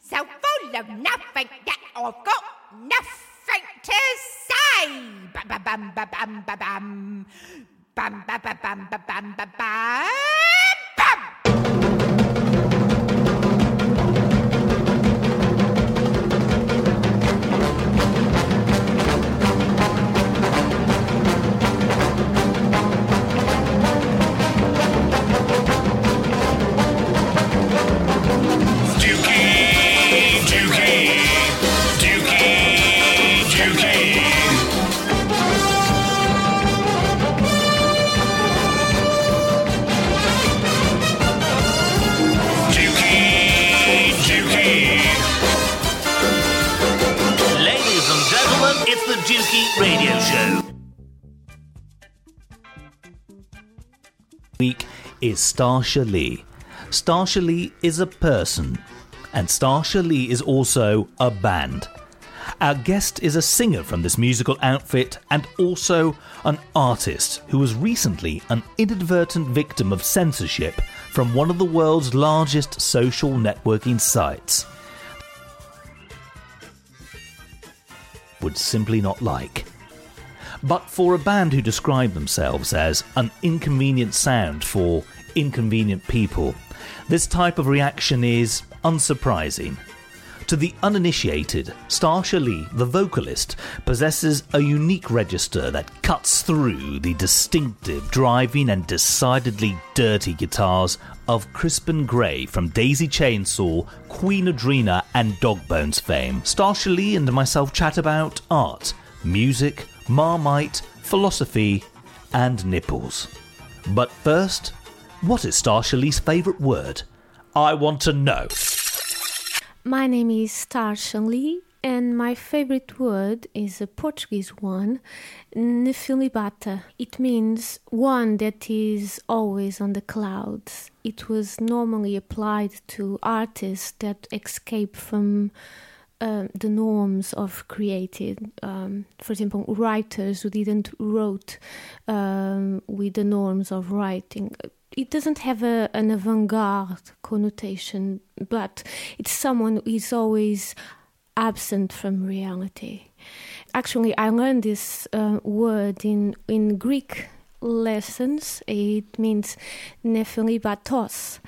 So full of nothing that I've got nothing to say. Bum ba bum ba bum ba bum bum ba bum ba bum ba bum. Starsha Lee. Starsha Lee is a person, and Starsha Lee is also a band. Our guest is a singer from this musical outfit and also an artist who was recently an inadvertent victim of censorship from one of the world's largest social networking sites. Would simply not like. But for a band who describe themselves as an inconvenient sound for inconvenient people, this type of reaction is unsurprising. To the uninitiated, Starsha Lee, the vocalist, possesses a unique register that cuts through the distinctive, driving, and decidedly dirty guitars of Crispin Gray from Daisy Chainsaw, Queenadreena, and Dogbones fame. Starsha Lee and myself chat about art, music, Marmite, philosophy, and nipples. But first, what is Star Lee's favourite word? I want to know. My name is Star Lee, and my favorite word is a Portuguese one, nefilibata. It means one that is always on the clouds. It was normally applied to artists that escape from um, the norms of created. Um, for example, writers who didn't wrote um, with the norms of writing. It doesn't have a, an avant-garde connotation, but it's someone who is always absent from reality. Actually, I learned this uh, word in in Greek lessons. It means nephilibatos,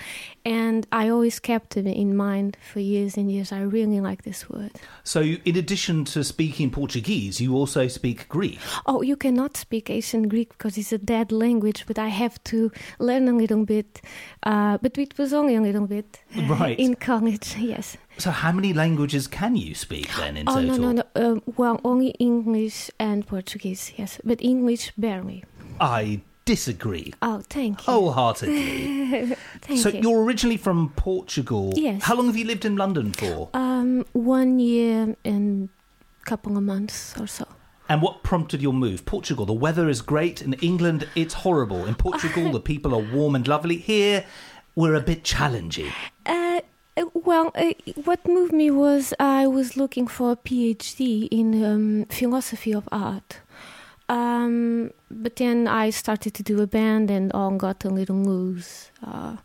and I always kept it in mind for years and years. I really like this word. So, in addition to speaking Portuguese, you also speak Greek. Oh, you cannot speak ancient Greek because it's a dead language, but I have to learn a little bit. Uh, but it was only a little bit uh, Right. in college. Yes. So, how many languages can you speak then in Oh total? no no no! Um, well, only English and Portuguese. Yes, but English barely. I disagree Oh, thank you. wholeheartedly. thank so, you. you're originally from Portugal. Yes. How long have you lived in London for? Um, one year and a couple of months or so. And what prompted your move? Portugal, the weather is great. In England, it's horrible. In Portugal, the people are warm and lovely. Here, we're a bit challenging. Uh, uh, well, uh, what moved me was I was looking for a PhD in um, philosophy of art. Um, but then I started to do a band and all got a little loose. Uh,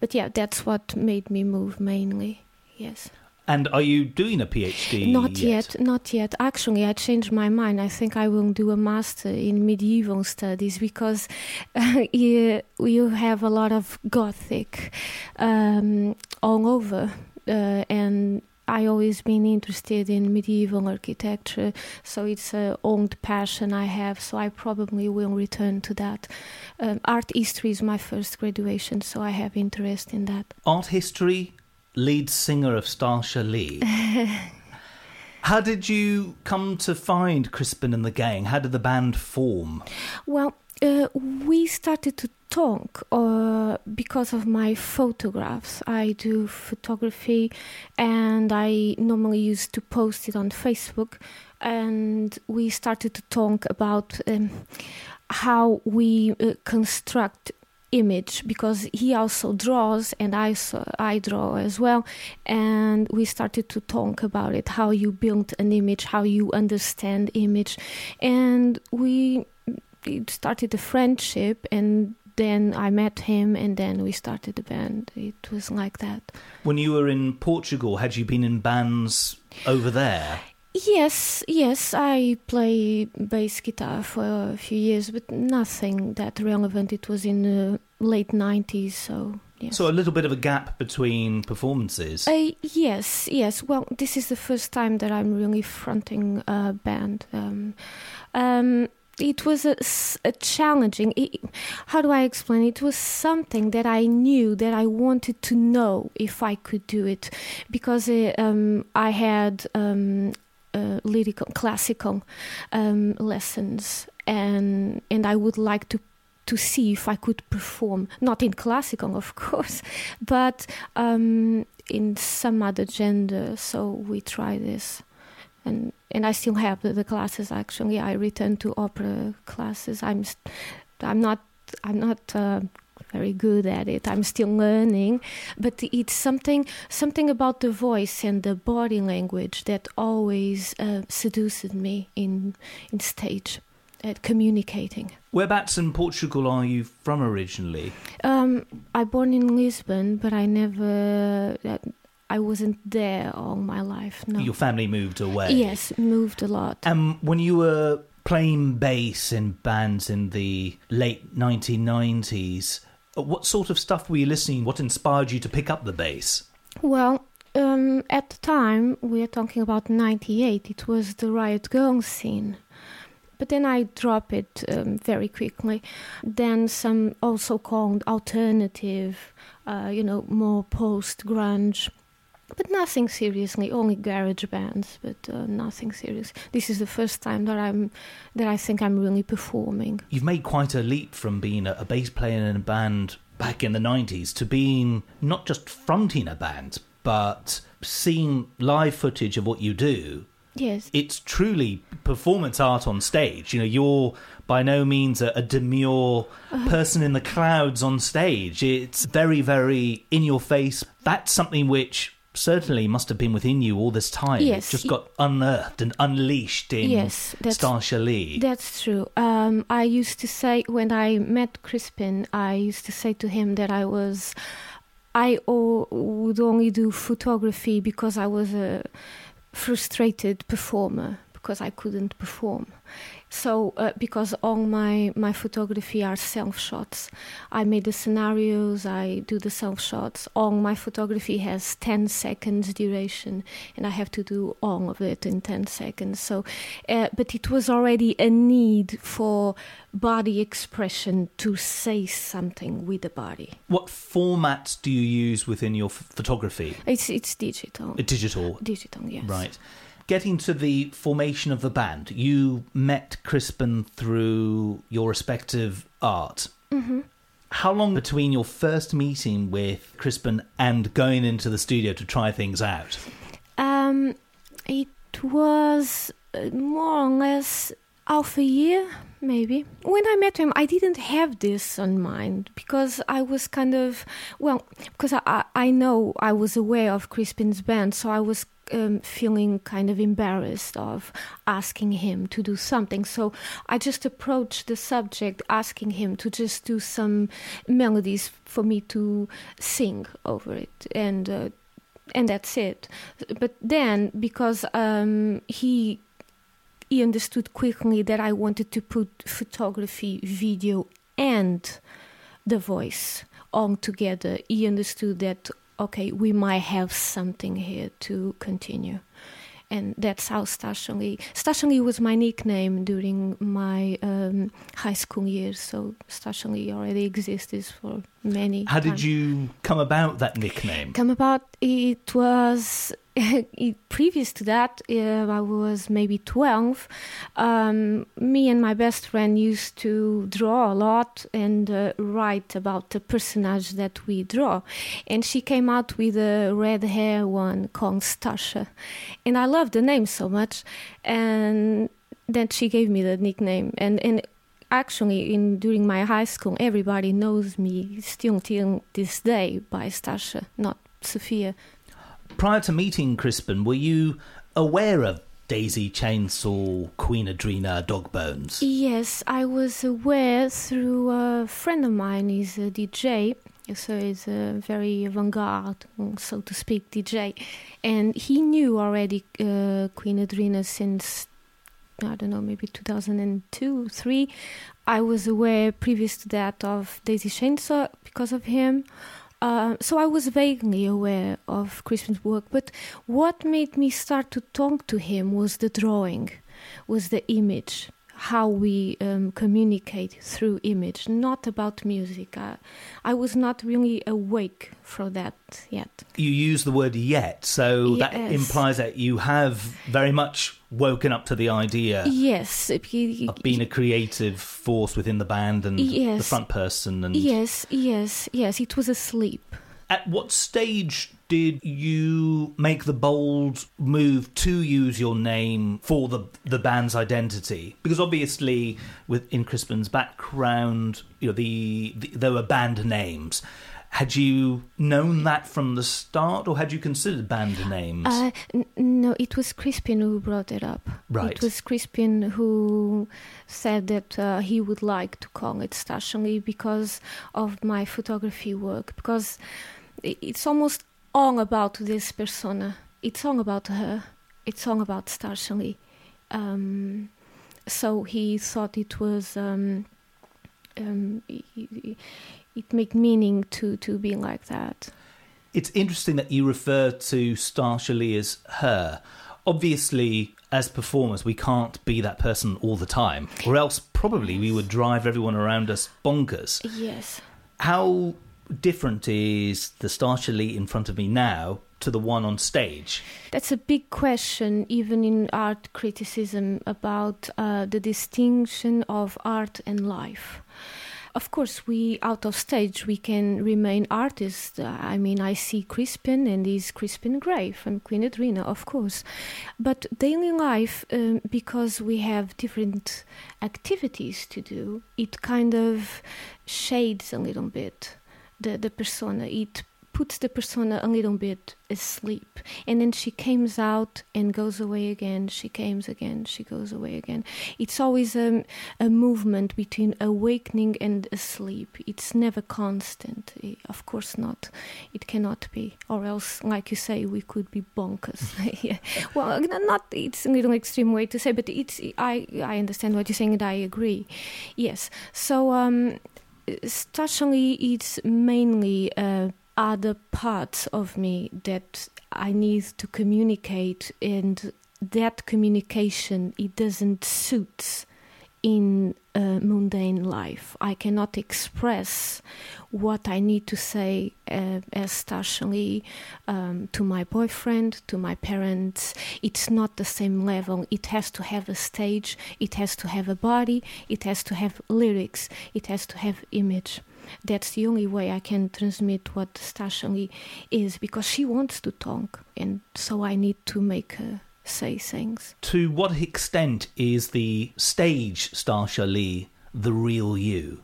but yeah, that's what made me move mainly. Yes. And are you doing a PhD? Not yet, not yet. Actually, I changed my mind. I think I will do a master in medieval studies because uh, you, you have a lot of Gothic um, all over, uh, and I always been interested in medieval architecture, so it's a old passion I have. So I probably will return to that. Um, art history is my first graduation, so I have interest in that. Art history, lead singer of Starsha Lee. How did you come to find Crispin and the gang? How did the band form? Well, uh, we started to talk uh, because of my photographs. I do photography and I normally used to post it on Facebook. And we started to talk about um, how we uh, construct image because he also draws and I so I draw as well and we started to talk about it how you build an image how you understand image and we started a friendship and then I met him, and then we started the band. It was like that. When you were in Portugal, had you been in bands over there? Yes, yes, I play bass guitar for a few years, but nothing that relevant. It was in the late 90s, so yes. So a little bit of a gap between performances. Uh, yes, yes. Well, this is the first time that I'm really fronting a band. Um, um, it was a challenging. It, how do I explain? It was something that I knew that I wanted to know if I could do it, because uh, um, I had um, uh, lyrical, classical um, lessons, and and I would like to to see if I could perform, not in classical, of course, but um, in some other gender. So we try this, and and I still have the, the classes. Actually, I return to opera classes. I'm I'm not I'm not. Uh, very good at it. I'm still learning, but it's something something about the voice and the body language that always uh, seduces me in in stage, at communicating. Whereabouts in Portugal are you from originally? Um, I born in Lisbon, but I never. Uh, I wasn't there all my life. No. Your family moved away. Yes, moved a lot. And when you were playing bass in bands in the late 1990s, uh, what sort of stuff were you listening? What inspired you to pick up the bass? Well, um, at the time we are talking about '98. It was the riot girl scene. But then I drop it um, very quickly. Then some also called alternative, uh, you know, more post grunge. But nothing seriously, only garage bands, but uh, nothing serious. This is the first time that I'm, that I think I'm really performing. You've made quite a leap from being a, a bass player in a band back in the 90s to being not just fronting a band, but seeing live footage of what you do. Yes, It's truly performance art on stage. You know, you're by no means a, a demure person in the clouds on stage. It's very, very in your face. That's something which certainly must have been within you all this time. Yes. It just got unearthed and unleashed in Yes, that's- Starsha Lee. That's true. Um, I used to say when I met Crispin, I used to say to him that I was, I o- would only do photography because I was a frustrated performer because I couldn't perform. So uh, because all my my photography are self shots, I made the scenarios, I do the self shots. All my photography has ten seconds duration, and I have to do all of it in ten seconds. So, uh, but it was already a need for body expression to say something with the body. What formats do you use within your f- photography? It's it's digital, Digital, digital, yes. right. Getting to the formation of the band, you met Crispin through your respective art. Mm-hmm. How long between your first meeting with Crispin and going into the studio to try things out? Um, it was uh, more or less half a year, maybe. When I met him, I didn't have this on mind because I was kind of well, because I I, I know I was aware of Crispin's band, so I was. Um, feeling kind of embarrassed of asking him to do something, so I just approached the subject, asking him to just do some melodies for me to sing over it, and uh, and that's it. But then, because um, he he understood quickly that I wanted to put photography, video, and the voice all together, he understood that okay, we might have something here to continue. And that's how Starsha Lee. Stashali was my nickname during my um, high school years, so Starsha Lee already existed for many. How did you come about that nickname? come about it was previous to that uh, i was maybe 12 um, me and my best friend used to draw a lot and uh, write about the personage that we draw. And she came out with a red hair one called stasha. And i loved the name so much. And then she gave me the nickname. And and actually in during my high school everybody knows me still till this day by Stasha, not Sophia. Prior to meeting Crispin, were you aware of Daisy Chainsaw, Queenadreena, Dog Bones? Yes, I was aware through a friend of mine. He's a DJ, so he's a very avant-garde, so to speak, DJ, and he knew already uh, Queenadreena since I don't know, maybe 2002, three. I was aware previous to that of Daisy Chainsaw because of him. Uh, so I was vaguely aware of Crispin's work, but what made me start to talk to him was the drawing, was the image, how we um, communicate through image, not about music. I, I was not really awake for that yet. You use the word yet, so that implies that you have very much woken up to the idea Yes, of being a creative force within the band and the front person. And yes, yes, yes. It was asleep. At what stage did you make the bold move to use your name for the the band's identity? Because obviously, with in Crispin's background, you know, the, the there were band names. Had you known that from the start, or had you considered band names? Uh, n- no, it was Crispin who brought it up. Right. It was Crispin who said that uh, he would like to call it Starsha Lee because of my photography work. Because it's almost all about this persona. It's all about her. It's all about Starsha Lee. Um, so he thought it was. Um, um, it made meaning to, to be like that. It's interesting that you refer to Starsha Lee as her. Obviously, as performers, we can't be that person all the time, or else probably we would drive everyone around us bonkers. Yes. How different is the Starsha Lee in front of me now to the one on stage? That's a big question, even in art criticism, about uh, the distinction of art and life. Of course, we out of stage we can remain artists. Uh, I mean, I see Crispin and his Crispin Gray from Queenadreena, of course. But daily life, um, because we have different activities to do, it kind of shades a little bit the the persona. It puts the persona a little bit asleep. And then she comes out and goes away again. She comes again. She goes away again. It's always a, a movement between awakening and asleep. It's never constant. Of course not. It cannot be. Or else like you say we could be bonkers. Yeah. well not it's a little extreme way to say but it's i i understand what you're saying and i agree. Yes. So um it's mainly uh, other parts of me that I need to communicate, and that communication it doesn't suit in uh, mundane life. I cannot express what I need to say uh, as Starsha Lee um, to my boyfriend, to my parents. It's not the same level. It has to have a stage, it has to have a body, it has to have lyrics, it has to have image. That's the only way I can transmit what Starsha Lee is because she wants to talk, and so I need to make her say things. To what extent is the stage Starsha Lee the real you?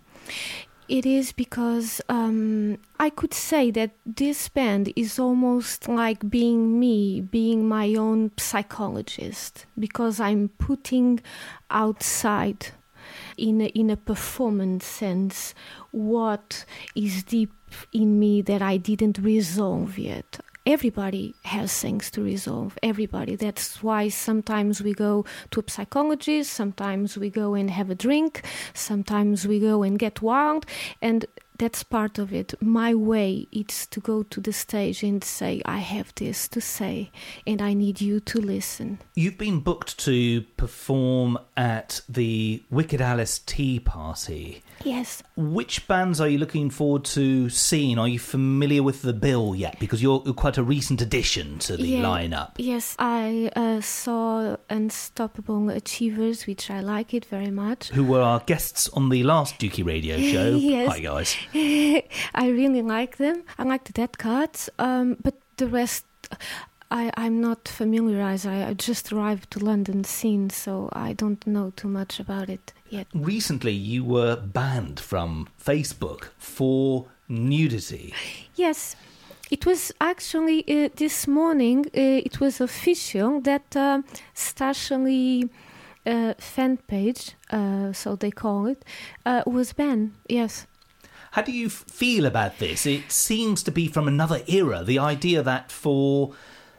It is because um, I could say that this band is almost like being me, being my own psychologist, because I'm putting outside, in a, in a performance sense, what is deep in me that I didn't resolve yet. Everybody has things to resolve. Everybody. That's why sometimes we go to a psychologist, sometimes we go and have a drink, sometimes we go and get wild, and that's part of it. My way is to go to the stage and say, I have this to say, and I need you to listen. You've been booked to perform at the Wicked Alice Tea Party. Yes. Which bands are you looking forward to seeing? Are you familiar with the bill yet? Because you're quite a recent addition to the Yeah. lineup. Yes, I uh, saw Unstoppable Achievers, which I like it very much. Who were our guests on the last Dukey Radio show? Yes. Hi guys. I really like them. I like the Dead Cards, um, but the rest, I, I'm not familiarized. I, I just arrived to London scene, so I don't know too much about it yet. Recently, you were banned from Facebook for nudity. Yes, It was actually uh, this morning. Uh, it was official that uh, Starsha Lee uh, fan page, uh, so they call it, uh, was banned. Yes. How do you f- feel about this? It seems to be from another era. The idea that for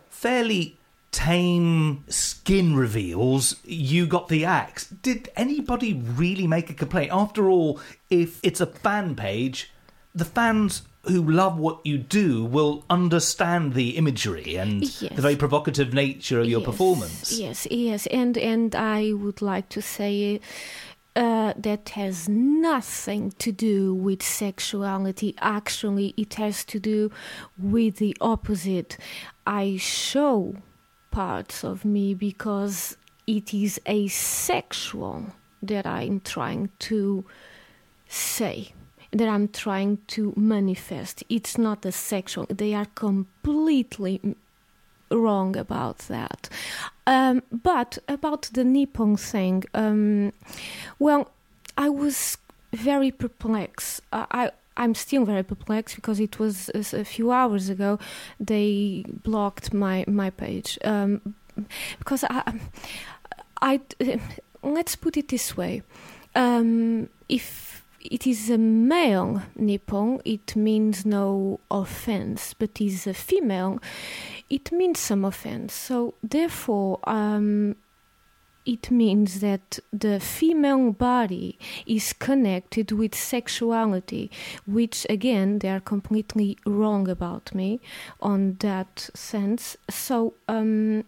fairly tame skin reveals, you got the axe. Did anybody really make a complaint? After all, if it's a fan page, the fans who love what you do will understand the imagery and Yes. the very provocative nature of your Yes, performance. Yes, yes, and and I would like to say uh, that has nothing to do with sexuality. Actually, it has to do with the opposite. I show parts of me because it is asexual that I'm trying to say that I'm trying to manifest. It's not a sexual. They are completely wrong about that. Um, but about the Nippon thing, um, well, I was very perplexed. I I'm still very perplexed because it was a, few hours ago they blocked my my page um, because I I let's put it this way. Um, if it is a male Nippon, it means no offense, but is a female, it means some offense. So therefore, um, it means that the female body is connected with sexuality, which again they are completely wrong about me on that sense. So um,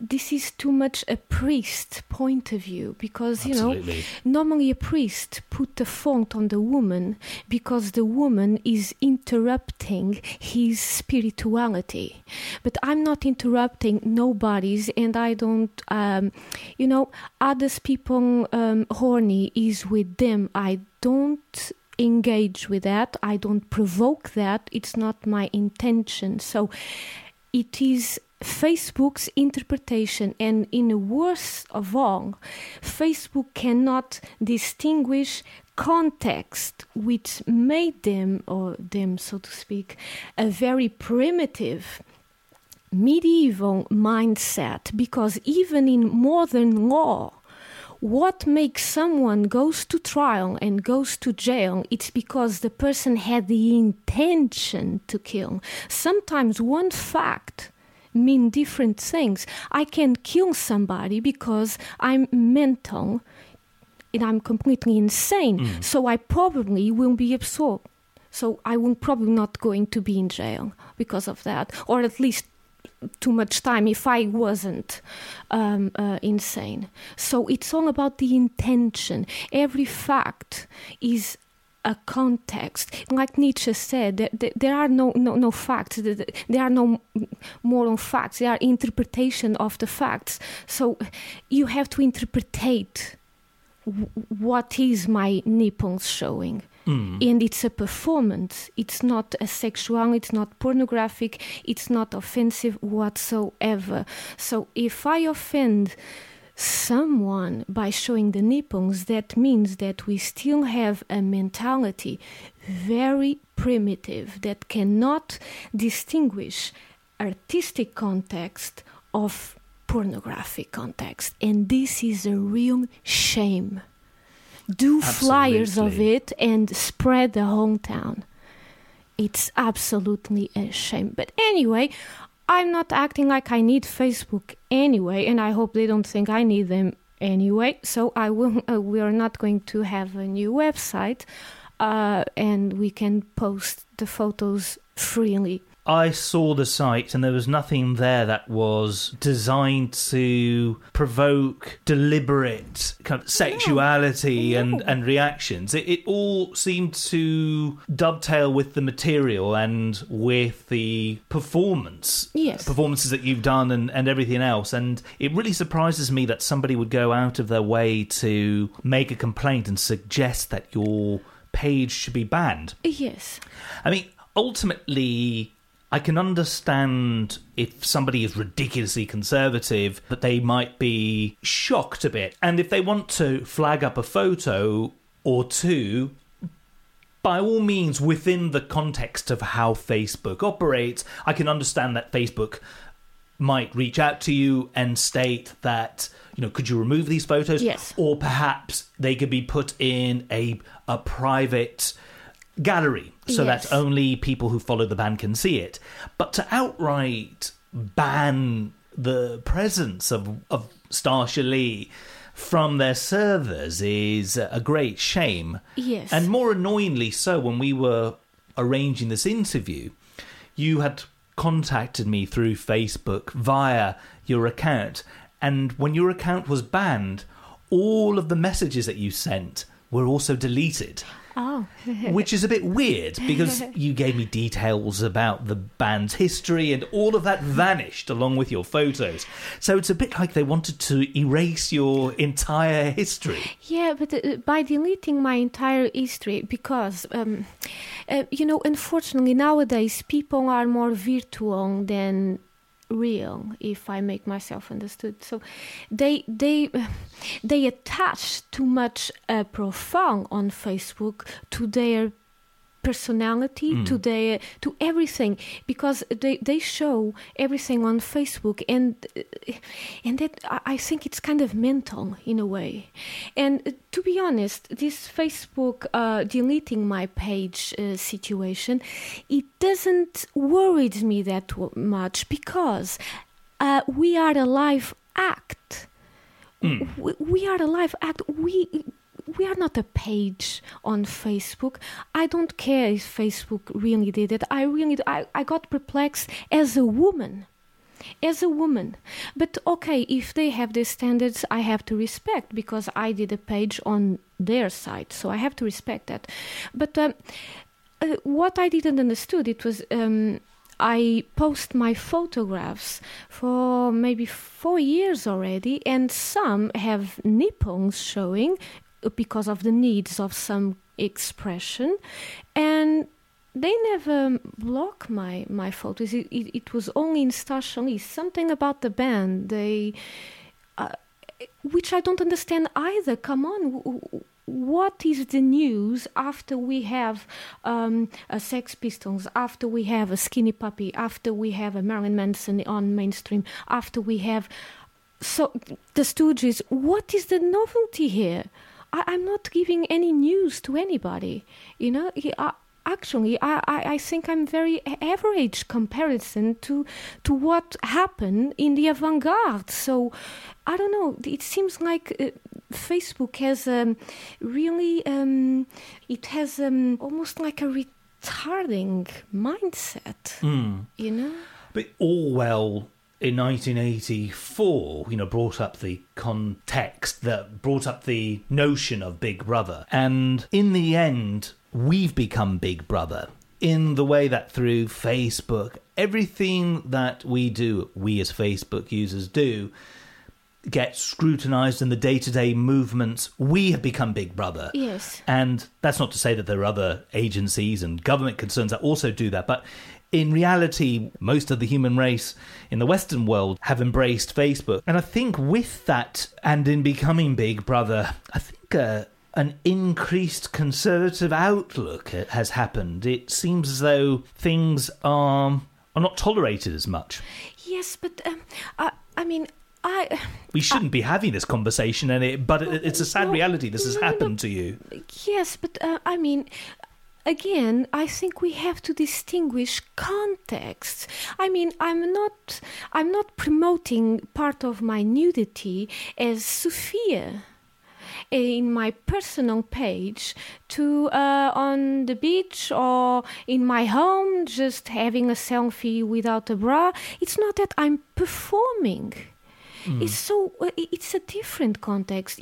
this is too much a priest point of view because you know normally a priest put the font on the woman because the woman is interrupting his spirituality. But i'm not interrupting nobody's and i don't um, you know others people um, horny is with them. I don't engage with that. I don't provoke that. It's not my intention. So it is Facebook's interpretation, and in the worst of all, Facebook cannot distinguish context, which made them, or them so to speak, a very primitive medieval mindset. Because even in modern law what makes someone goes to trial and goes to jail it's because the person had the intention to kill. Sometimes one fact mean different things i can kill somebody because i'm mental and i'm completely insane so i probably will be absorbed so i will probably not going to be in jail because of that or at least too much time if I wasn't um, uh, insane. So it's all about the intention. Every fact is a context. Like Nietzsche said, there are no, no, no facts, there are no moral facts, there are interpretation of the facts. So you have to interpretate what is my nipples showing. Mm. And it's a performance. It's not a sexual it's not pornographic it's not offensive whatsoever. So if i offend someone by showing the nipples that means that we still have a mentality very primitive that cannot distinguish artistic context of pornographic context and this is a real shame do flyers of it and spread the hometown. It's absolutely a shame. But anyway, I'm not acting like I need Facebook anyway, and I hope they don't think I need them anyway. So I will. Uh, we are not going to have a new website, uh, and we can post the photos freely. I saw the site and there was nothing there that was designed to provoke deliberate kind of sexuality and, and reactions. It, it all seemed to dovetail with the material and with the performance. Yes. Performances that you've done and, and everything else. And it really surprises me that somebody would go out of their way to make a complaint and suggest that your page should be banned. Yes. I mean, ultimately, I can understand if somebody is ridiculously conservative that they might be shocked a bit. And if they want to flag up a photo or two, by all means, within the context of how Facebook operates, I can understand that Facebook might reach out to you and state that you know could you remove these photos Yes. or perhaps they could be put in a a private gallery so Yes. that only people who follow the band can see it but to outright ban the presence of of Starsha Lee from their servers is a great shame Yes. and more annoyingly so when we were arranging this interview you had contacted me through Facebook via your account. And when your account was banned, all of the messages that you sent were also deleted. Oh. Which is a bit weird because you gave me details about the band's history and all of that vanished along with your photos. So it's a bit like they wanted to erase your entire history. Yeah, but uh, by deleting my entire history, because, um, uh, you know, unfortunately nowadays people are more virtual than real if i make myself understood. So they they they attach too much uh, on facebook to their personality to their to everything because they they show everything on facebook and uh, and that I- think it's kind of mental in a way. And uh, to be honest this facebook uh, deleting my page uh, situation it doesn't worry me that much because uh, we are a live act. We, we are a live act. We we are not a page on facebook. I don't care if facebook really did it. I really i, I got perplexed as a woman as a woman. But okay if they have their standards i have to respect because i did a page on their site so i have to respect that. But um, uh, what i didn't understood it was um, I post my photographs for maybe four years already, and some have nipples showing because of the needs of some expression, and they never block my my photos. It, it, it was only in Starsha something about the band they, uh, which I don't understand either. Come on. What is the news after we have um, a Sex Pistols, after we have a Skinny Puppy, after we have a Marilyn Manson on mainstream, after we have so the Stooges? What is the novelty here? I, I'm not giving any news to anybody. You know, He- I, actually, I, I, I think I'm very average comparison to to what happened in the avant-garde. So I don't know. It seems like. Uh, Facebook has um, really um, it has um, almost like a retarding mindset, you know. But Orwell in 1984, you know, brought up the context that brought up the notion of Big Brother. And in the end, we've become Big Brother in the way that through Facebook, everything that we do, we as Facebook users do, gets scrutinized in the day to day movements. We have become Big Brother. Yes. And that's not to say that there are other agencies and government concerns that also do that, but in reality, most of the human race in the Western world have embraced Facebook. And I think with that, and in becoming Big Brother, I think uh, an increased conservative outlook has happened. It seems as though things are, are not tolerated as much. Yes, but um, I, I mean, I. We shouldn't be having this conversation, and it, but it, it's a sad No, reality. This has no, no, no. happened to you. Yes, but uh, I mean, again, I think we have to distinguish contexts. I mean, I'm not, I'm not promoting part of my nudity as Sophia in my personal page to uh, on the beach or in my home just having a selfie without a bra it's not that i'm performing it's so uh, it's a different context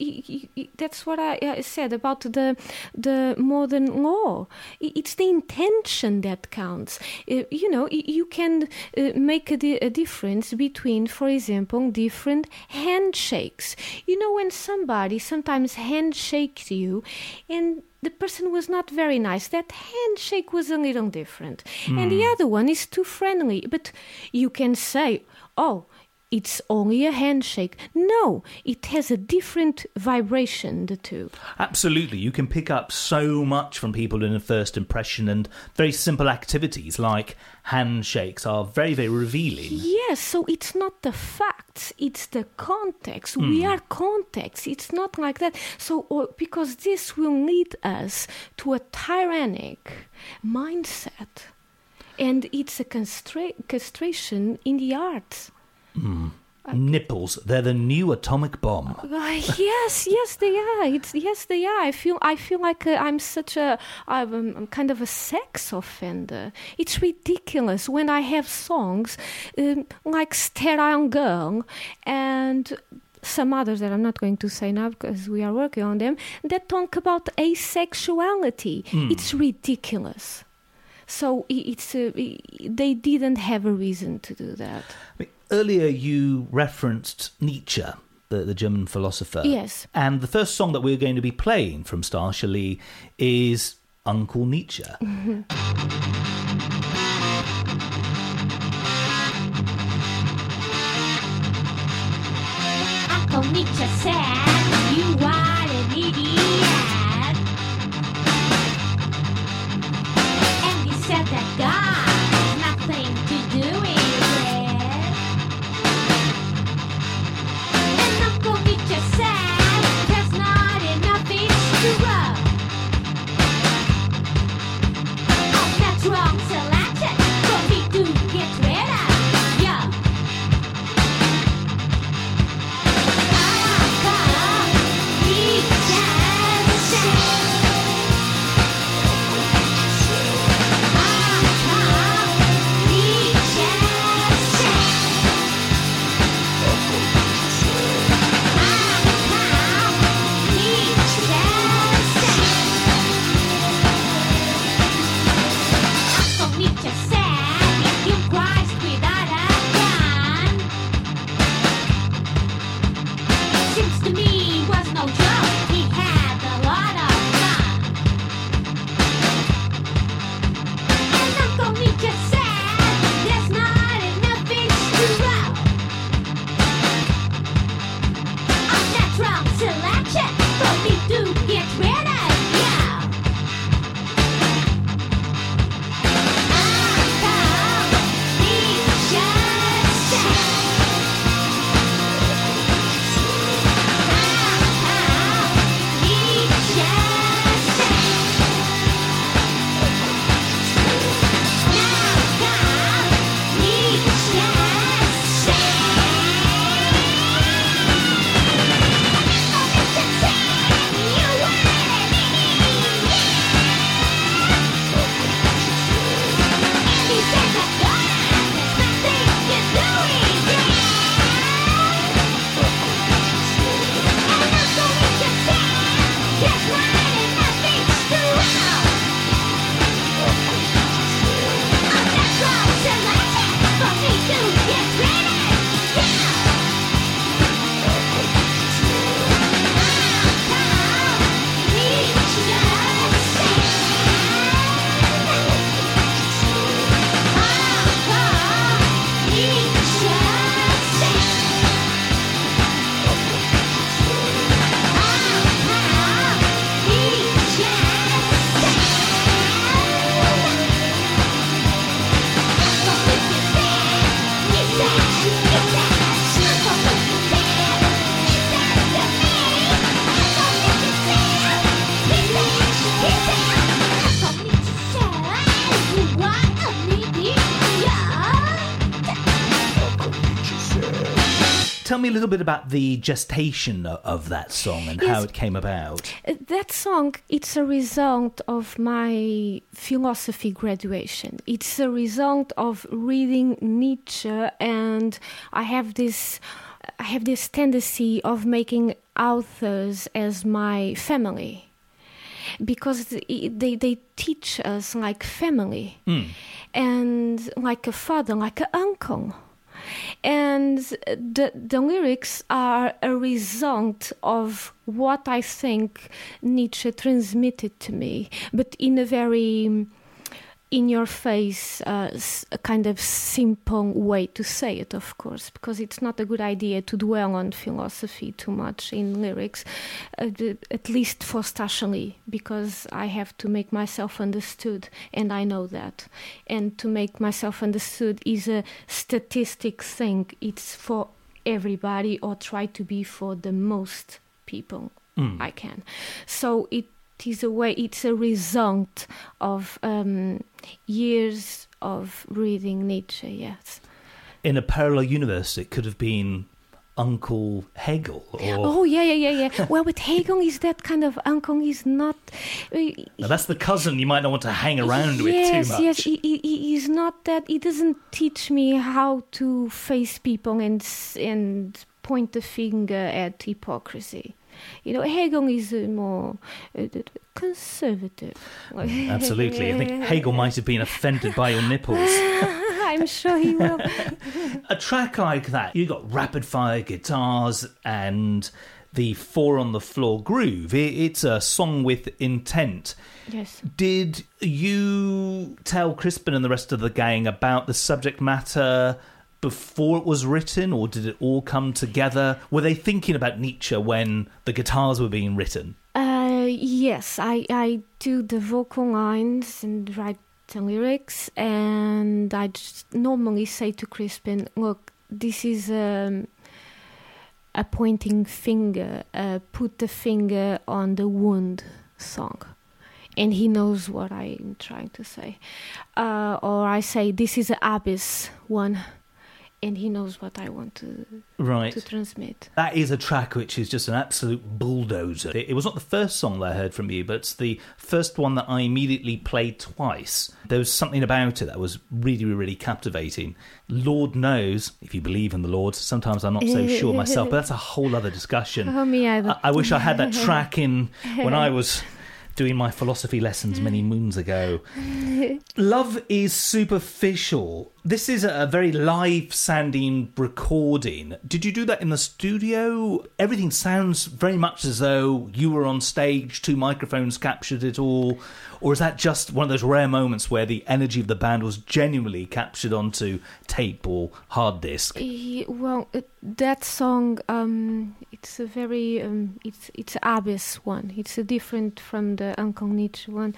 that's what i said about the the modern law it's the intention that counts Uh, you know you can uh, make a, a difference between for example different handshakes you know when somebody sometimes handshakes you and the person was not very nice. That handshake was a little different. And the other one is too friendly. But you can say, oh, it's only a handshake. No, it has a different vibration, the two. Absolutely. You can pick up so much from people in a first impression, and very simple activities like handshakes are very, very revealing. Yes, so it's not the facts, it's the context. We hmm. are context. It's not like that. So, or, because this will lead us to a tyrannic mindset. And it's a constra- castration in the arts. Nipples, they're the new atomic bomb. Uh, yes, yes, they are. It's yes, they are. I feel, I feel like uh, I'm such a, I'm, I'm kind of a sex offender. It's ridiculous when I have songs um, like "Sterile Girl" and some others that I'm not going to say now because we are working on them that talk about asexuality. It's ridiculous. So it's uh, they didn't have a reason to do that. I mean, earlier, you referenced Nietzsche, the, the German philosopher. Yes. And the first song that we're going to be playing from Starsha Lee is Uncle Nietzsche. Uncle Nietzsche said little bit about the gestation of that song and how it came about. Uh, That song, it's a result of my philosophy graduation. It's a result of reading Nietzsche, and I have this, I have this tendency of making authors as my family, because they they, they teach us like family, and like a father, like an uncle and the the lyrics are a result of what I think Nietzsche transmitted to me, but in a very in your face uh, s- a kind of simple way to say it, of course, because it's not a good idea to dwell on philosophy too much in lyrics, uh, at least for Starsha Lee, because I have to make myself understood, and I know that. And to make myself understood is a statistic thing, it's for everybody, or try to be for the most people I can. So it is a way, it's a result of um, years of reading Nietzsche, yes. In a parallel universe, it could have been Uncle Hegel or. Oh, yeah, yeah, yeah, yeah. well, with Hegel, is that kind of uncle is not. Uh, Now, that's the cousin you might not want to hang around yes, with too much. Yes, he, he, he is not that. He doesn't teach me how to face people and and point the finger at hypocrisy. You know, Hegel is more conservative. Mm, absolutely. I think Hegel might have been offended by your nipples. I'm sure he will. a track like that—you've got rapid fire guitars and the four on the floor groove. It's a song with intent. yes. Did you tell Crispin and the rest of the gang about the subject matter before it was written, or did it all come together? Were they thinking about Nietzsche when the guitars were being written? Uh, yes, I, I do the vocal lines and write the lyrics, and I just normally say to Crispin, "Look, this is um, a pointing finger. Uh, put the finger on the wound song." And he knows what I'm trying to say. Uh, or I say, This is a abyss one. And he knows what I want to, Right. to transmit. That is a track which is just an absolute bulldozer. It, it was not the first song that I heard from you, but it's the first one that I immediately played twice. There was something about it that was really, really captivating. Lord knows, if you believe in the Lord, sometimes I'm not so sure myself, but that's a whole other discussion. Oh, me either. I, I wish I had that track in when I was doing my philosophy lessons many moons ago. Love is superficial. This is a very live sounding recording. Did you do that in the studio? Everything sounds very much as though you were on stage, two microphones captured it all. Or is that just one of those rare moments where the energy of the band was genuinely captured onto tape or hard disk? Well, that song, um, it's a very, um, it's it's Abyss one. It's a different from the Uncle Nietzsche one.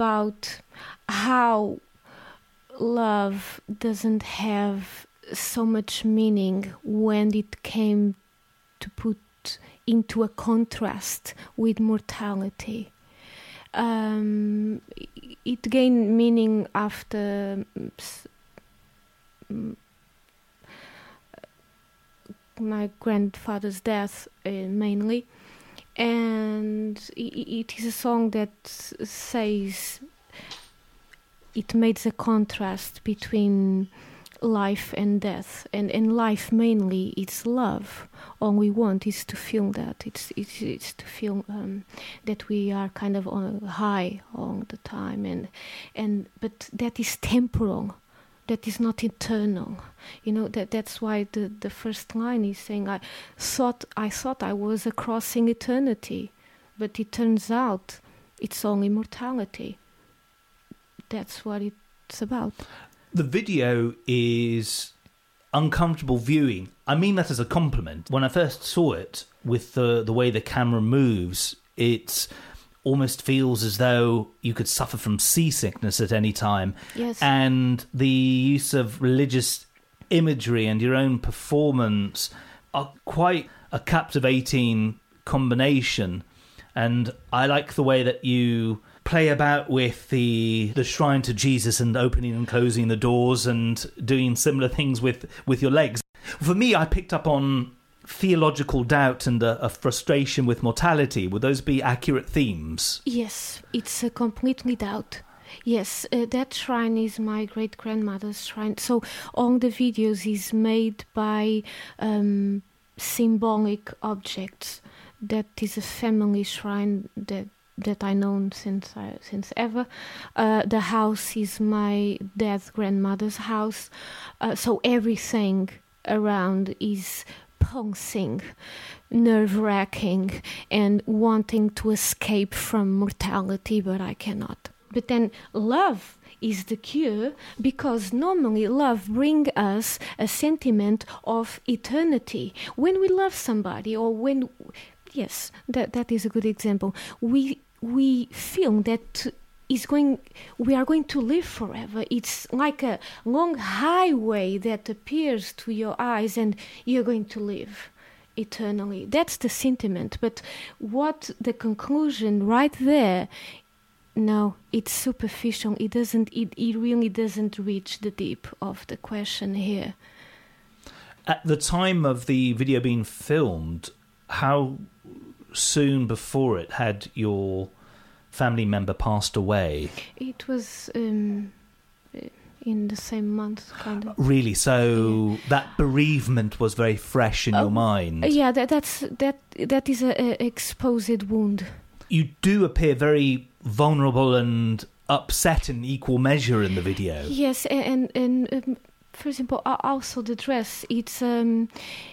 About how love doesn't have so much meaning when it came to put into a contrast with mortality. Um, it gained meaning after mm, mm, my grandfather's death, uh, mainly, and it is a song that says it makes a contrast between life and death. And and life mainly it's love. All we want is to feel that. It's it's, it's to feel um, that we are kind of on high all the time. And and but that is temporal that is not eternal you know that that's why the the first line is saying i thought i thought i was crossing eternity but it turns out it's only mortality that's what it's about The video is uncomfortable viewing. I mean that as a compliment. When I first saw it, with the the way the camera moves, it almost feels as though you could suffer from seasickness at any time. Yes. And the use of religious imagery and your own performance are quite a captivating combination. And I like the way that you play about with the the shrine to Jesus and opening and closing the doors and doing similar things with with your legs. For me, I picked up on theological doubt and a, a frustration with mortality. Would those be accurate themes? Yes, it's a completely doubt. Yes, uh, that shrine is my great grandmother's shrine. So all the videos is made by um, symbolic objects. That is a family shrine that that I know since I, since ever. Uh, the house is my dad's grandmother's house. Uh, so everything around is pulsing, nerve wracking, and wanting to escape from mortality, but I cannot. But then love is the cure because normally love brings us a sentiment of eternity. When we love somebody or when yes, that that is a good example. We we feel that is going we are going to live forever. It's like a long highway that appears to your eyes and you're going to live eternally. That's the sentiment. But what the conclusion right there no it's superficial. It doesn't it, it really doesn't reach the deep of the question here. At the time of the video being filmed, how soon before it had your family member passed away? it was um in the same month kind of Really? So that bereavement was very fresh in your Um, mind. yeah that that's that that is a, a exposed wound You do appear very vulnerable and upset in equal measure in the video. Yes, a- and and for example, also the dress. It's um,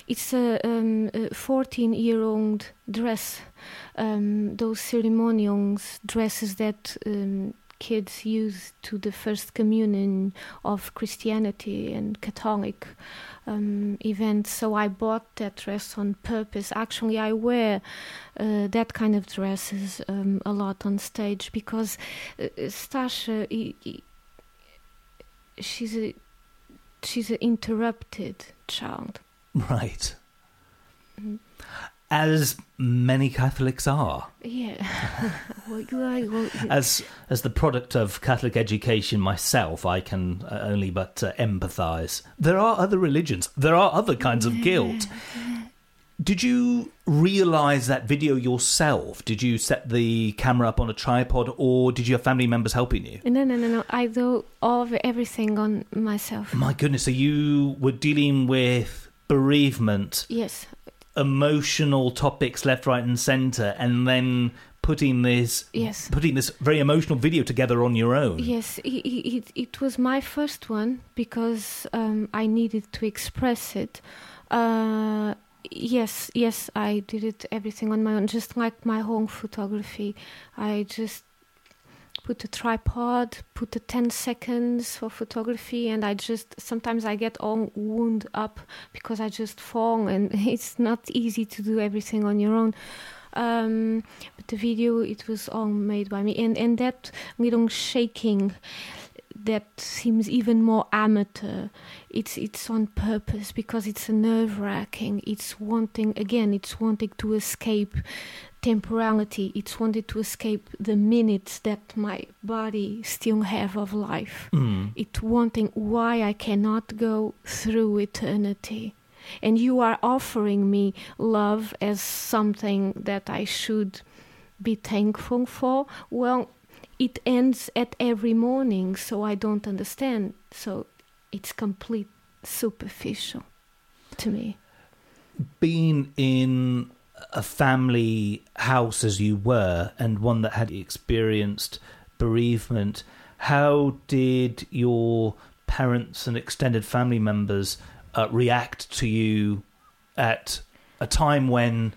it's a um, fourteen-year-old dress. Um, those ceremonial dresses that um, kids use to the first communion of Christianity and Catholic um, events. So I bought that dress on purpose. Actually, I wear uh, that kind of dresses um, a lot on stage because uh, Starsha, i- i- she's a she's an interrupted child. Right. Mhm. As many Catholics are. Yeah. well, you are- well, you- As as the product of Catholic education myself, I can uh, only but uh, empathise. There are other religions. There are other kinds of guilt. Did you realise that video yourself? Did you set the camera up on a tripod, or did you have family members helping you? no, no, no, no. I do all of everything on myself. My goodness, so you were dealing with bereavement, Yes, emotional topics left, right, and centre, and then putting this yes. putting this very emotional video together on your own. Yes, it, it, it was my first one because um, I needed to express it. Uh, yes, yes, I did it everything on my own, just like my home photography. I just put a tripod, put a 10 seconds for photography, and I just sometimes I get all wound up because I just fall, and it's not easy to do everything on your own. Um, but the video, it was all made by me, and and that little shaking, that seems even more amateur. It's it's on purpose because it's a nerve wracking. It's wanting again. It's wanting to escape temporality. It's wanted to escape the minutes that my body still have of life. Mm. It's wanting why I cannot go through eternity. And you are offering me love as something that I should be thankful for. Well, it ends at every morning, so I don't understand. So it's complete superficial to me. being in a family house as you were and one that had experienced bereavement how did your parents and extended family members uh, react to you at a time when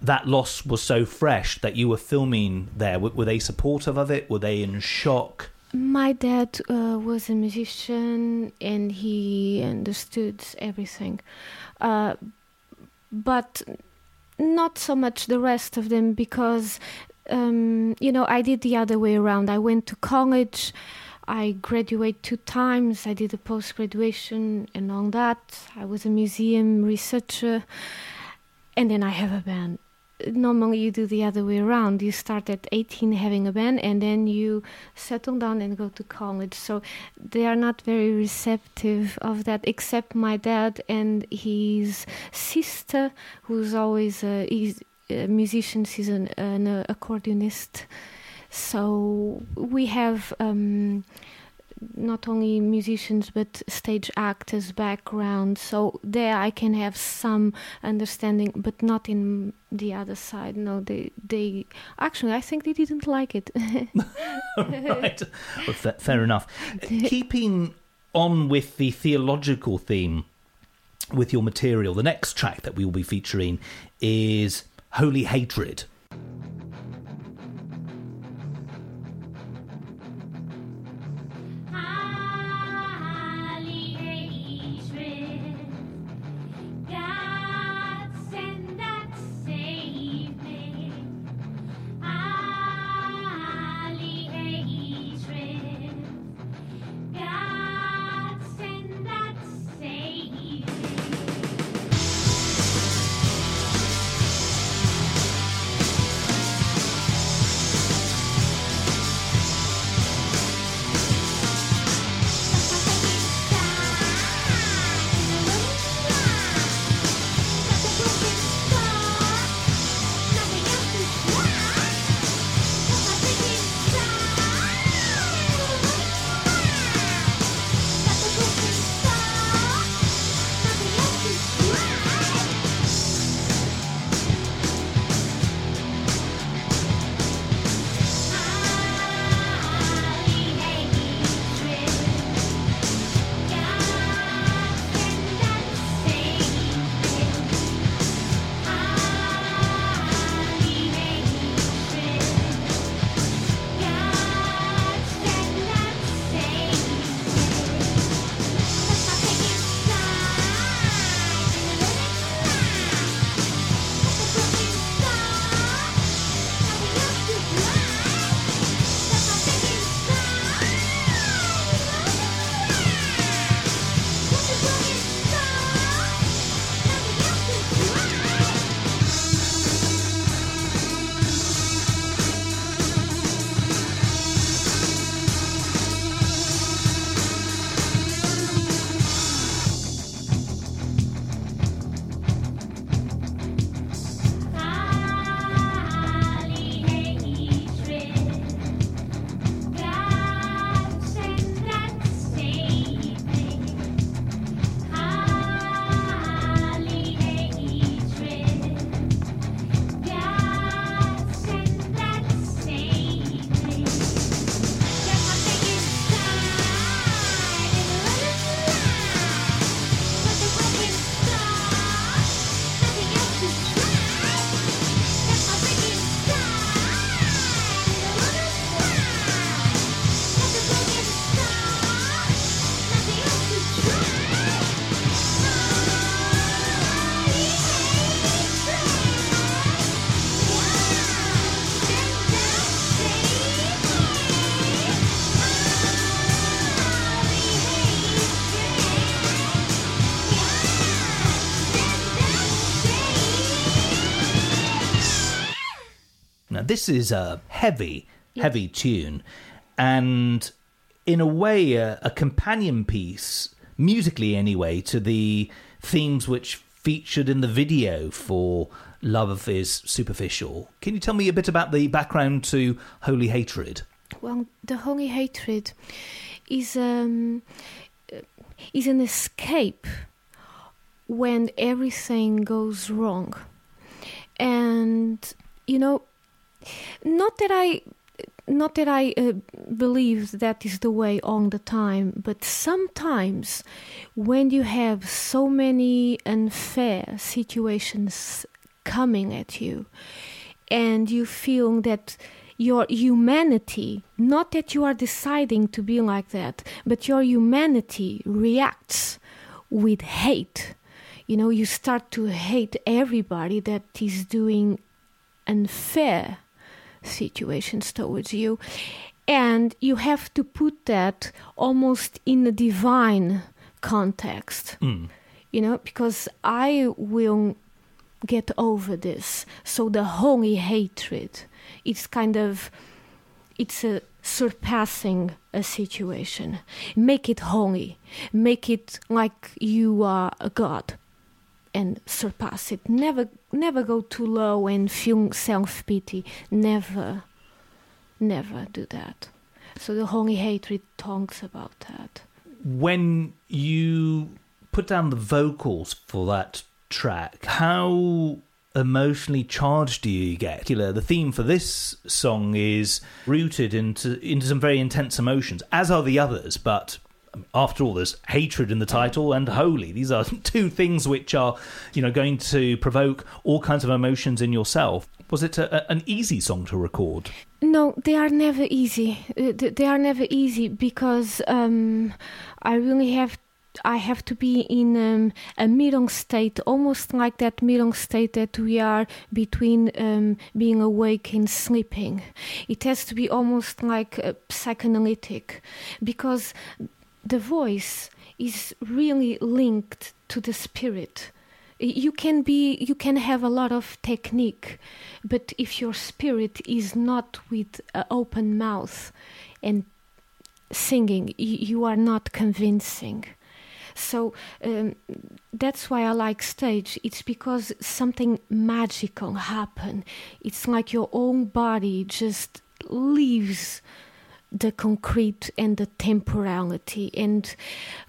that loss was so fresh that you were filming there were, were they supportive of it were they in shock My dad uh, was a musician and he understood everything. Uh, but not so much the rest of them because, um, you know, I did the other way around. I went to college. I graduated two times. I did a post graduation and all that. I was a museum researcher. And then I have a band. Normally, you do the other way around. You start at 18 having a band, and then you settle down and go to college. So they are not very receptive of that, except my dad and his sister, who's always a, a musician. She's an, an accordionist. So we have um, not only musicians but stage actors background. So there I can have some understanding, but not in the other side. No, they they actually I think they didn't like it. right. Well, fa- fair enough. Keeping on with the theological theme with your material, the next track that we will be featuring is Holy Hatred. This is a heavy, heavy tune, and in a way, a, a companion piece, musically anyway, to the themes which featured in the video for Love is Superficial. Can you tell me a bit about the background to Holy Hatred? Well, the holy hatred is um, is an escape when everything goes wrong, and you know, not that I. Not that I uh, believe that is the way all the time, but sometimes when you have so many unfair situations coming at you, and you feel that your humanity, not that you are deciding to be like that, but your humanity reacts with hate. You know, you start to hate everybody that is doing unfair situations towards you. And you have to put that almost in a divine context. Hmm. You know, because I will get over this. So the holy hatred, it's kind of, it's a surpassing a situation. Make it holy. Make it like you are a god and surpass it. Never, never go too low and feel self pity. Never, never do that. So the holy hatred talks about that. When you put down the vocals for that track, how emotionally charged do you get? The theme for this song is rooted into into some very intense emotions, as are the others, but after all, there's hatred in the title and holy. These are two things which are, you know, going to provoke all kinds of emotions in yourself. Was it a, a- an easy song to record? No, they are never easy. Uh, They are never easy because um, I really have. I have to be in um, a middle state, almost like that middle state that we are between um, being awake and sleeping. It has to be almost like uh, psychoanalytic, because the voice is really linked to the spirit. You can be you can have a lot of technique but if your spirit is not with an open mouth and singing you are not convincing. So um, that's why i like stage. It's because something magical happen. It's like your own body just leaves the concrete and the temporality and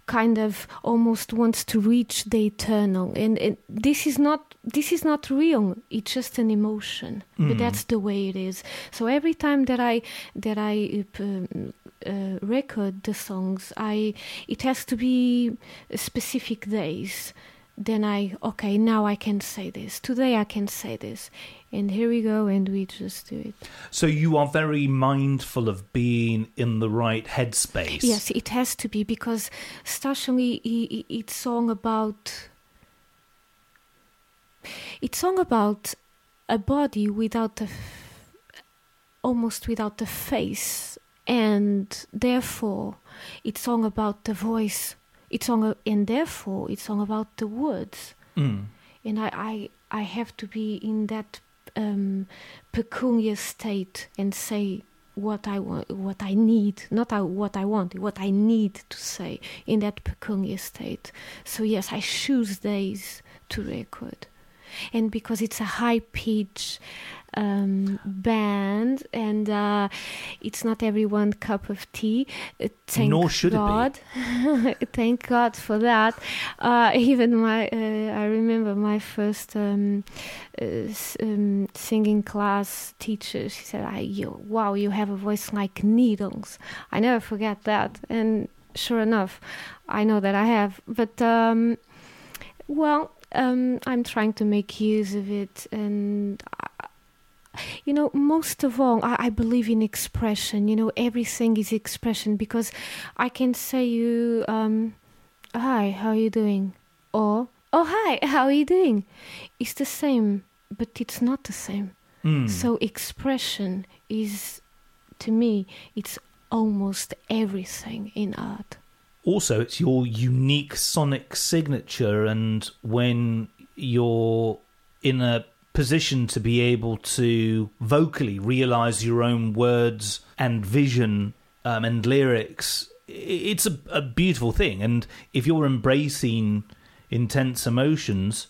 kind of almost wants to reach the eternal. And, and this is not this is not real. It's just an emotion. But that's the way it is. So every time that i that i um, uh, record the songs i it has to be specific days then i okay now i can say this today i can say this and here we go and we just do it So you are very mindful of being in the right headspace. Yes, it has to be because Starsha Lee, i- i- it's song about it's song about a body without a almost without a face, and therefore it's song about the voice. It's song a- and therefore it's song about the words. Mm. And I, I, I have to be in that um, peculiar state and say what I want, what I need, not what I want, what I need to say in that peculiar state. So yes, I choose days to record, and because it's a high pitch um, band and uh, it's not everyone cup of tea. uh, Thank Nor should it be. God. Thank God for that. Uh, even my, uh, I remember my first um, uh, s- um, singing class teacher. She said, I, you, "Wow, you have a voice like needles." I never forget that. And sure enough, I know that I have. But um, well, um, I'm trying to make use of it, and you know, most of all, I, I believe in expression. You know, everything is expression because I can say you, um, "Hi, how are you doing?" or "Oh, hi, how are you doing?" It's the same, but it's not the same. Mm. So expression is, to me, it's almost everything in art. also it's your unique sonic signature and when you're in a position to be able to vocally realize your own words and vision um, and lyrics, it's a, a beautiful thing. And if you're embracing intense emotions,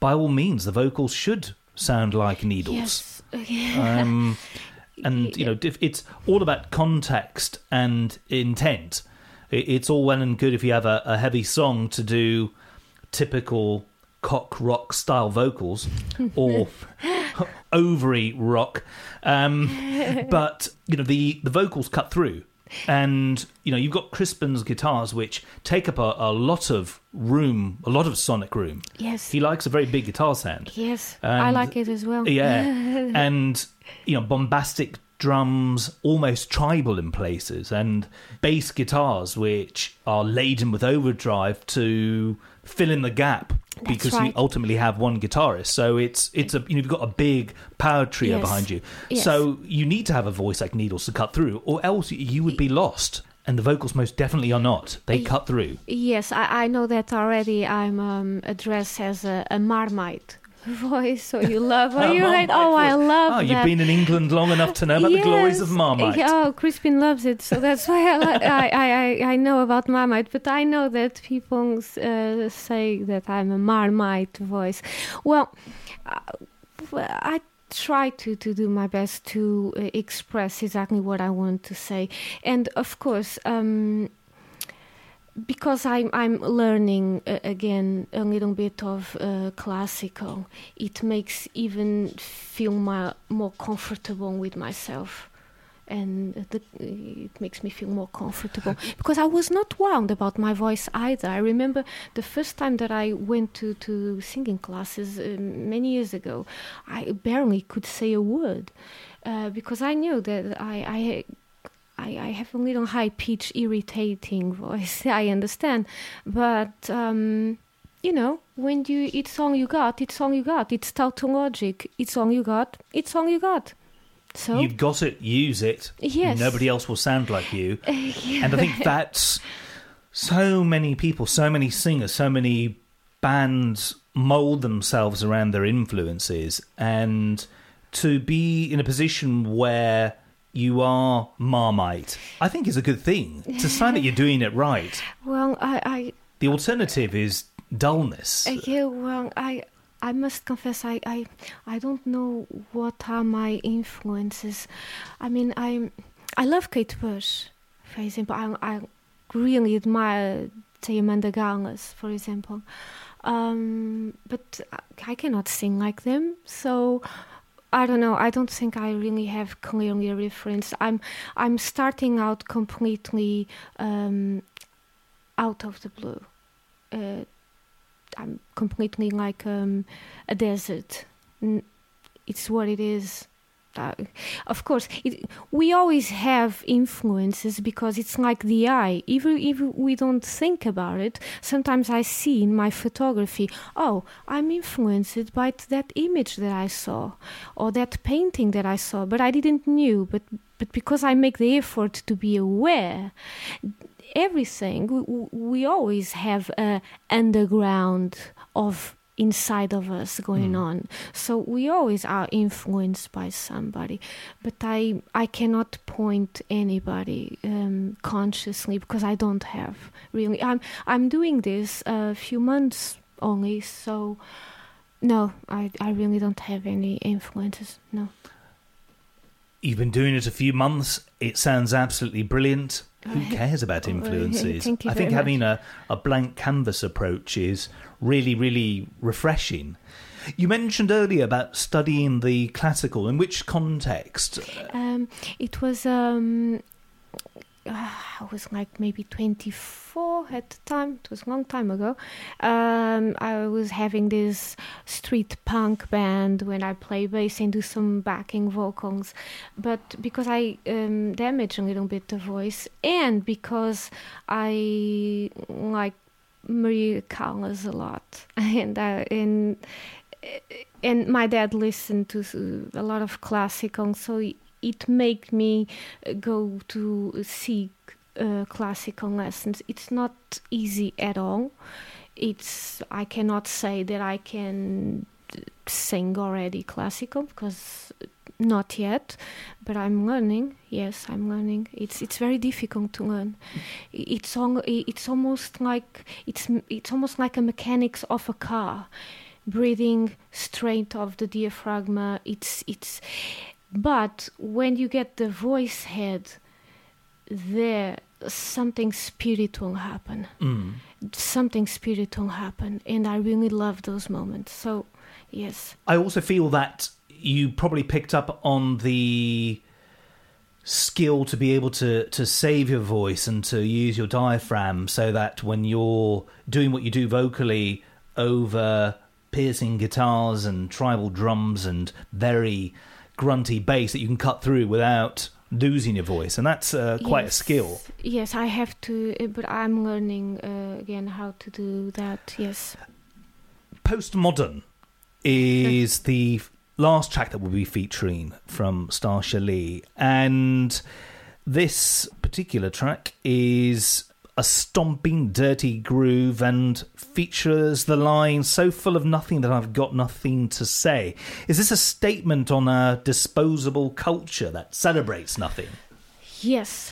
by all means, the vocals should sound like needles. Yes. Um, and you know, it's all about context and intent. It's all well and good if you have a, a heavy song to do typical cock rock style vocals or ovary rock, um, but you know the the vocals cut through. And you know you've got Crispin's guitars, which take up a, a lot of room, a lot of sonic room. Yes. He likes a very big guitar sound. Yes, I like it as well. Yeah, and you know, bombastic drums, almost tribal in places, and bass guitars which are laden with overdrive to fill in the gap because you ultimately have one guitarist. So it's it's a you know, you've got a big power trio Yes. behind you. Yes. So you need to have a voice like Needles to cut through, or else you would be lost. And the vocals most definitely are not. They cut through. Yes, I, I know that already. I'm um, addressed as a, a marmite voice, so you love or you hate. Oh, I love Oh, you've been in England long enough to know about the glories of Marmite. Yeah, Oh, Crispin loves it, so that's why I, li- I, I, I, I know about Marmite. But I know that people uh, say that I'm a Marmite voice. Well, uh, I try to, to do my best to uh, express exactly what I want to say, and of course. Um, because I'm I'm learning uh, again a little bit of uh, classical, it makes even feel my, more comfortable with myself, and the, it makes me feel more comfortable because I was not wound about my voice either. I remember the first time that I went to to singing classes uh, many years ago, I barely could say a word uh, because I knew that I. I I, I have a little high pitch, irritating voice. I understand, but um, you know, when you it's all you got, it's all you got. It's tautologic. It's all you got. It's all you got. So You've got it, use it. Yes. Nobody else will sound like you. And I think that's so many people, so many singers, so many bands mold themselves around their influences. And to be in a position where you are Marmite, I think is a good thing. To sign that you're doing it right. well, I, I The alternative is dullness. Uh, yeah, well, I I must confess, I, I I don't know what are my influences. I mean, I I love Kate Bush, for example. I I really admire Diamanda Galás, for example. Um, but I- I cannot sing like them, so I don't know. I don't think I really have clearly a reference. I'm I'm starting out completely um, out of the blue. Uh, I'm completely like um, a desert. It's what it is. Uh, of course, it, we always have influences because it's like the eye. Even if we don't think about it, sometimes I see in my photography, oh, I'm influenced by that image that I saw or that painting that I saw, but I didn't knew. But but because I make the effort to be aware, everything we, we- always have a underground of inside of us going on so we always are influenced by somebody but i i cannot point anybody um, consciously because i don't have really i'm i'm doing this a few months only so no i i really don't have any influences no You've been doing it a few months. It sounds absolutely brilliant. Who cares about influences? thank I think having a, a blank canvas approach is really, really refreshing. You mentioned earlier about studying the classical. In which context? Um, it was um, I was like maybe 24 at the time. It was a long time ago. Um, I was having this street punk band when I play bass and do some backing vocals. But because I um, damaged a little bit the voice, and because I like Maria Callas a lot, and I, and and my dad listened to a lot of classical, so it made me uh, go to seek uh, classical lessons. It's not easy at all. It's I cannot say that I can sing already classical because not yet, but I'm learning. Yes, I'm learning. It's it's very difficult to learn. It's it's almost like it's it's almost like a mechanics of a car, breathing straight of the diaphragm. It's it's, but when you get the voice head, there something spiritual happen. Mm. Something spiritual happen, and I really love those moments. So, yes. I also feel that you probably picked up on the skill to be able to to save your voice and to use your diaphragm so that when you're doing what you do vocally over piercing guitars and tribal drums and very grunty bass that you can cut through without losing your voice and that's uh, quite a skill Yes, I have to, uh, but I'm learning uh, again how to do that. Yes. postmodern is the last track that we'll be featuring from Starsha Lee, and this particular track is a stomping, dirty groove and features the line "so full of nothing that I've got nothing to say." Is this a statement on a disposable culture that celebrates nothing? Yes.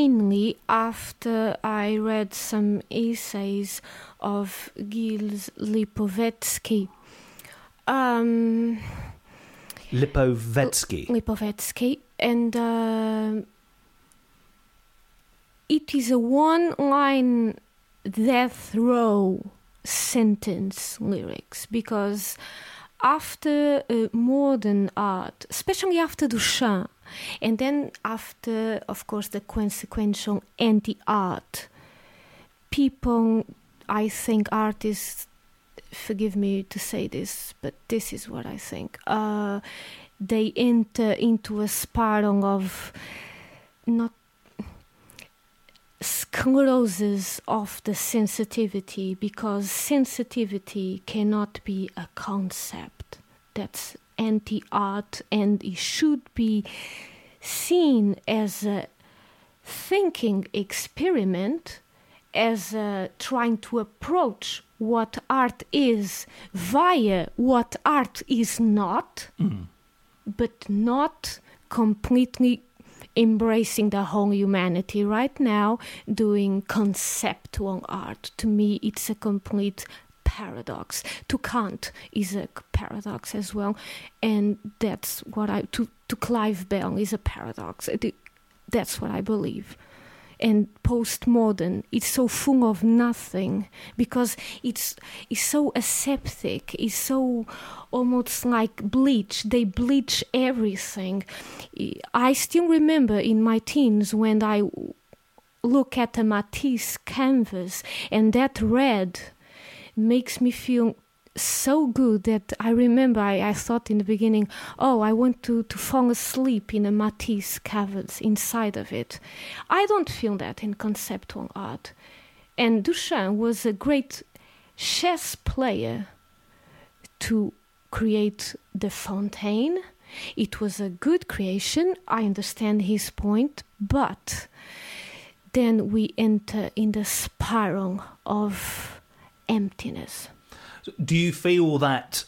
Mainly after I read some essays of Gilles Lipovetsky. Um, Lipovetsky. Lipovetsky, and uh, it is a one line death row sentence lyrics because after uh, modern art, especially after Duchamp, and then after, of course, the consequential anti art, people, I think artists, forgive me to say this, but this is what I think. Uh, they enter into a spiral of not sclerosis of the sensitivity because sensitivity cannot be a concept that's anti art and it should be seen as a thinking experiment as uh, trying to approach what art is via what art is not, but not completely embracing the whole humanity. Right now, doing conceptual art, to me, it's a complete paradox. To Kant is a paradox as well, and that's what I to to Clive Bell is a paradox. That's what I believe and postmodern it's so full of nothing because it's it's so aseptic it's so almost like bleach they bleach everything i still remember in my teens when i look at a matisse canvas and that red makes me feel so good that I remember I, I thought in the beginning, oh, I want to, to fall asleep in a Matisse canvas inside of it. I don't feel that in conceptual art. And Duchamp was a great chess player to create the fontaine. It was a good creation. I understand his point, but then we enter in the spiral of emptiness. Do you feel that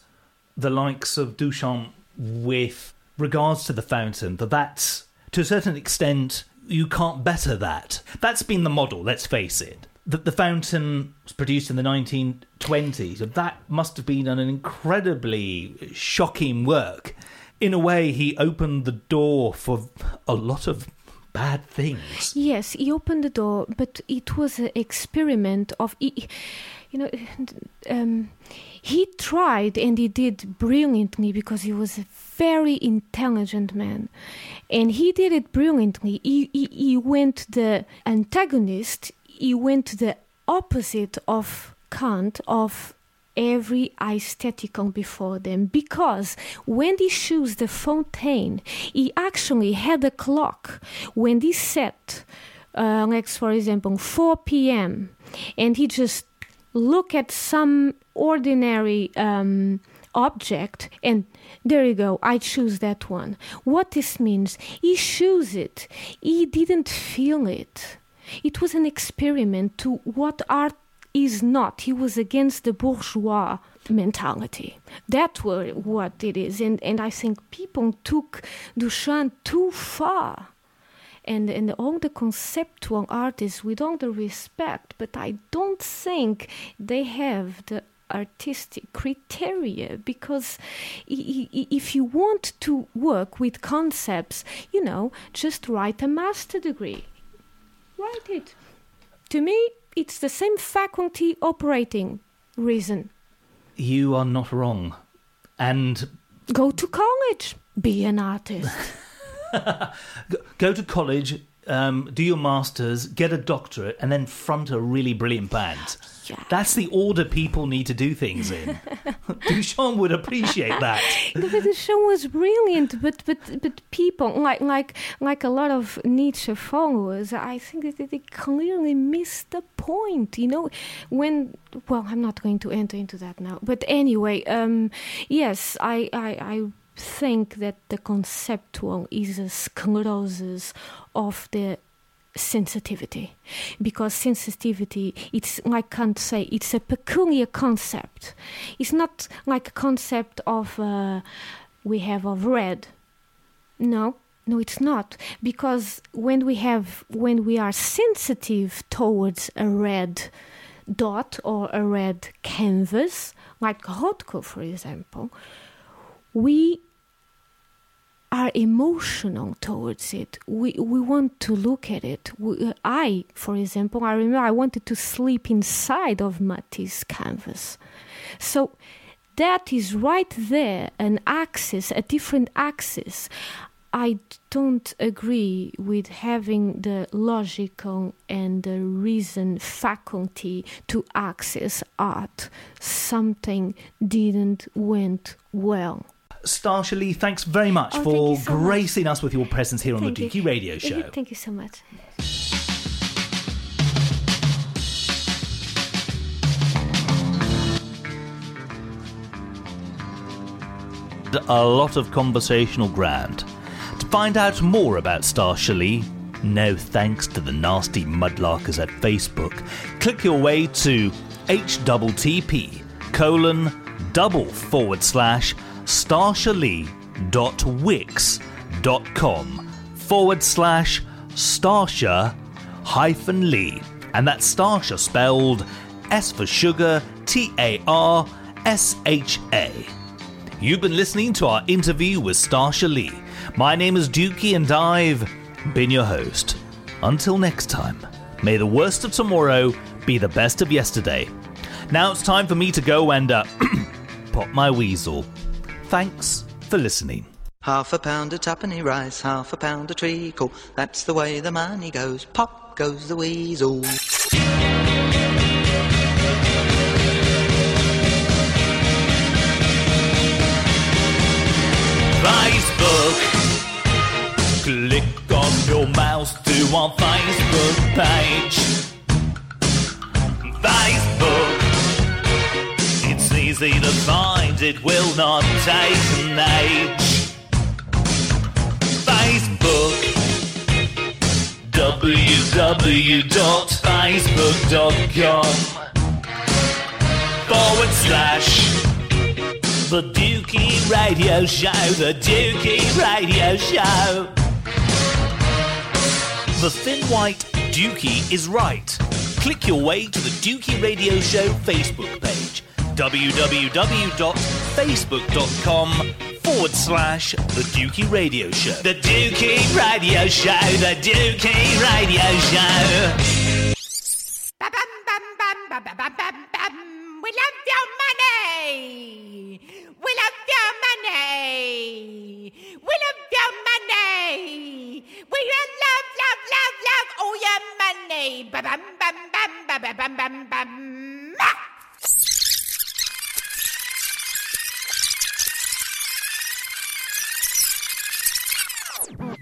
the likes of Duchamp, with regards to the fountain, that that's to a certain extent you can't better that? That's been the model. Let's face it. That the fountain was produced in the 1920s. and That must have been an incredibly shocking work. In a way, he opened the door for a lot of bad things. Yes, he opened the door, but it was an experiment of, he- you know, um, he tried and he did brilliantly because he was a very intelligent man, and he did it brilliantly. He he, he went the antagonist. He went the opposite of Kant of every aesthetical before them because when he chose the fontaine he actually had a clock when he set uh, like for example 4 p.m and he just look at some ordinary um, object and there you go i choose that one what this means he chose it he didn't feel it it was an experiment to what art is not. He was against the bourgeois mentality. That's what, what it is. And, and I think people took Duchamp too far. And, and all the conceptual artists, with all the respect, but I don't think they have the artistic criteria because if you want to work with concepts, you know, just write a master degree. Write it. To me, it's the same faculty operating reason. You are not wrong. And Go to college, be an artist. Go to college, um, do your masters, get a doctorate, and then front a really brilliant band. Yeah. That's the order people need to do things in. Duchamp would appreciate that. the, the show was brilliant, but but but people like like like a lot of Nietzsche followers, I think that they clearly missed the point. You know, when well, I'm not going to enter into that now. But anyway, um, yes, I I. I think that the conceptual is a sclerosis of the sensitivity. Because sensitivity it's like Kant say it's a peculiar concept. It's not like a concept of uh, we have of red. No no it's not. Because when we have when we are sensitive towards a red dot or a red canvas like Rothko for example we are emotional towards it. We we want to look at it. We, I, for example, I remember I wanted to sleep inside of Matisse canvas. So that is right there, an axis, a different axis. I don't agree with having the logical and the reason faculty to access art. Something didn't went well. Starsha Lee, thanks very much Oh, for so much. gracing us with your presence here on Thank the you. Radio Show. Thank you so much. a lot of conversational ground. To find out more about Starsha Lee, no thanks to the nasty mudlarkers at Facebook, click your way to http colon double forward slash starshalee.wix.com forward slash starsha hyphen lee. And that's Starsha spelled S for sugar, T A R S H A. You've been listening to our interview with Starsha Lee. My name is Dukey and I've been your host. Until next time, may the worst of tomorrow be the best of yesterday. Now it's time for me to go and uh, pop my weasel. Thanks for listening. Half a pound of tuppenny rice, half a pound of treacle. That's the way the money goes. Pop goes the weasel. Facebook. Click on your mouse to our Facebook page. Easy to find, it will not take an age. Facebook. www.facebook.com forward slash the Dukey Radio Show, the Dukey Radio Show. The thin white Dukey is right. Click your way to the Dukey Radio Show Facebook page, www.facebook.com forward slash The Dukey Radio Show. The Dukey Radio Show. The Dukey Radio Show. Bum bum bum ba ba ba bum bum. We love your money. We love your money. We love your money. We love, love, love, love all your money. Ba bum bum bum ba ba bum bum bum. Oh.